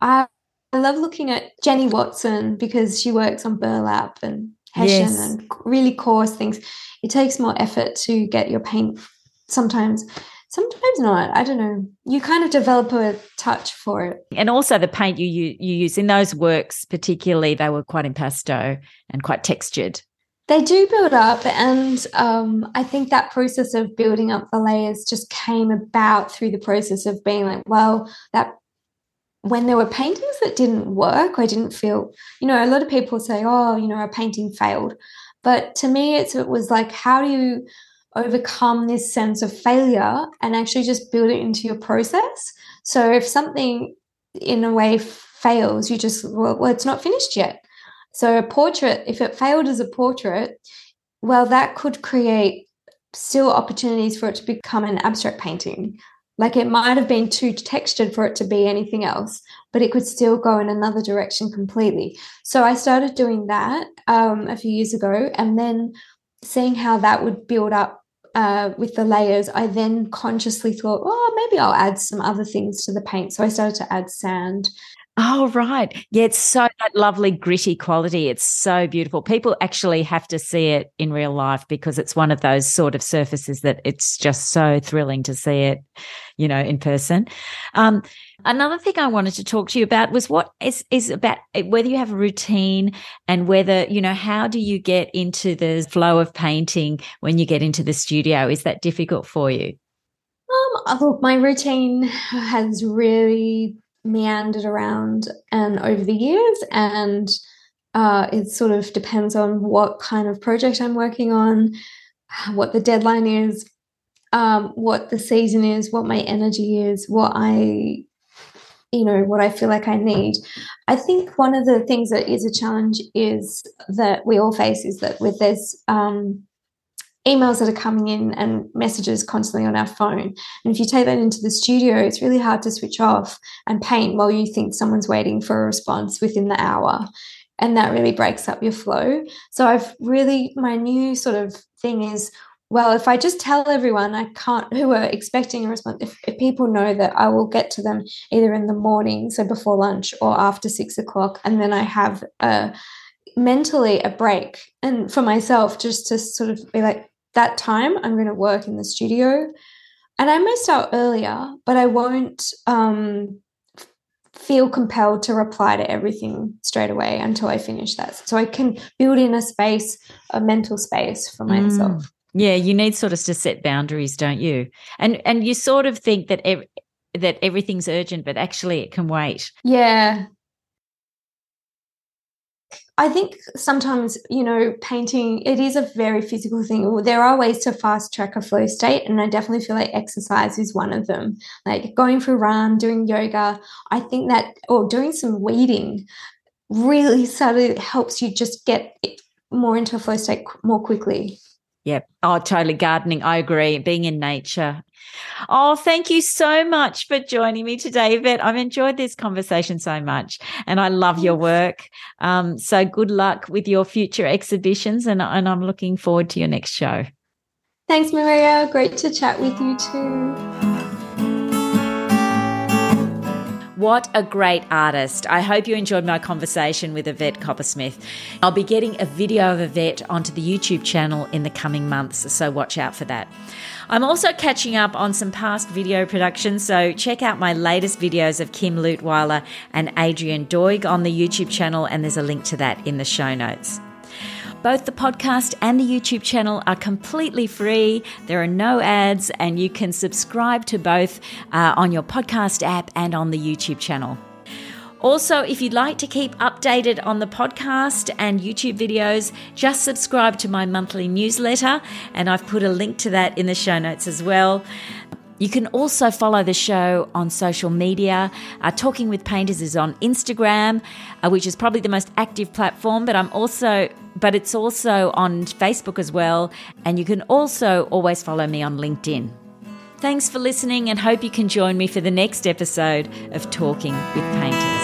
i i love looking at jenny watson because she works on burlap and hessian yes. and really coarse things it takes more effort to get your paint sometimes sometimes not. I don't know. You kind of develop a touch for it. And also the paint you you, you use in those works particularly they were quite impasto and quite textured. They do build up and um, i think that process of building up the layers just came about through the process of being like well that when there were paintings that didn't work i didn't feel you know a lot of people say oh you know a painting failed. But to me it's, it was like how do you overcome this sense of failure and actually just build it into your process. So if something in a way fails, you just, well, well, it's not finished yet. So a portrait, if it failed as a portrait, well, that could create still opportunities for it to become an abstract painting. Like it might have been too textured for it to be anything else, but it could still go in another direction completely. So I started doing that um, a few years ago and then seeing how that would build up uh, with the layers, I then consciously thought, oh, maybe I'll add some other things to the paint. So I started to add sand. Oh, right. Yeah, it's so that lovely gritty quality. It's so beautiful. People actually have to see it in real life because it's one of those sort of surfaces that it's just so thrilling to see it, you know, in person. Um, Another thing I wanted to talk to you about was what is is about eh, whether you have a routine and whether you know how do you get into the flow of painting when you get into the studio? Is that difficult for you? Um, my routine has really meandered around and over the years, and uh, it sort of depends on what kind of project I'm working on, what the deadline is, um, what the season is, what my energy is, what I you know what i feel like i need. I think one of the things that is a challenge is that we all face is that with this um, emails that are coming in and messages constantly on our phone. And if you take that into the studio it's really hard to switch off and paint while you think someone's waiting for a response within the hour. And that really breaks up your flow. So i've really my new sort of thing is well, if I just tell everyone I can't, who are expecting a response, if, if, people know that I will get to them either in the morning, so before lunch, or after six o'clock, and then I have a mentally a break, and for myself, just to sort of be like, that time I'm going to work in the studio, and I may start earlier, but I won't um, feel compelled to reply to everything straight away until I finish that, so I can build in a space, a mental space for myself. Mm. Yeah, you need sort of to set boundaries, don't you? And and you sort of think that ev- that everything's urgent, but actually it can wait. Yeah. I think sometimes, you know, painting, it is a very physical thing. There are ways to fast track a flow state, and I definitely feel like exercise is one of them. Like going for a run, doing yoga, I think that, or doing some weeding really sort of helps you just get more into a flow state more quickly. yeah. Oh, totally. Gardening. I agree. Being in nature. Oh, thank you so much for joining me today, Yvette. I've enjoyed this conversation so much and I love your work. Um, so good luck with your future exhibitions and, and I'm looking forward to your next show. Thanks, Maria. Great to chat with you too. What a great artist. I hope you enjoyed my conversation with Yvette Coppersmith. I'll be getting a video of Yvette onto the YouTube channel in the coming months, so watch out for that. I'm also catching up on some past video productions, so check out my latest videos of Kim Leutwyler and Adrienne Doig on the YouTube channel, and there's a link to that in the show notes. Both the podcast and the YouTube channel are completely free. There are no ads, and you can subscribe to both uh, on your podcast app and on the YouTube channel. Also, if you'd like to keep updated on the podcast and YouTube videos, just subscribe to my monthly newsletter, and I've put a link to that in the show notes as well. You can also follow the show on social media. Uh, Talking with Painters is on Instagram, uh, which is probably the most active platform, but I'm also but it's also on Facebook as well, and you can also always follow me on LinkedIn. Thanks for listening and hope you can join me for the next episode of Talking with Painters.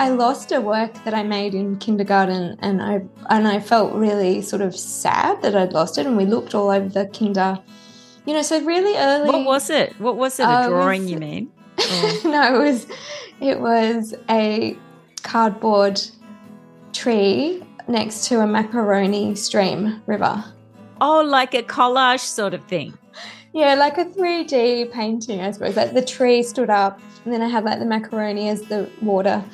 I lost a work that I made in kindergarten and I and I felt really sort of sad that I'd lost it and we looked all over the kinder you know, so really early What was it? What was it? A uh, drawing was, you mean? no, it was it was a cardboard tree next to a macaroni stream river. Oh, like a collage sort of thing. Yeah, like a 3D painting, I suppose. Like the tree stood up, and then I had like the macaroni as the water.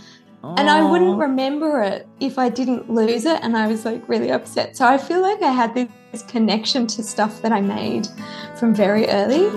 And I wouldn't remember it if I didn't lose it, and I was like really upset. So I feel like I had this connection to stuff that I made from very early.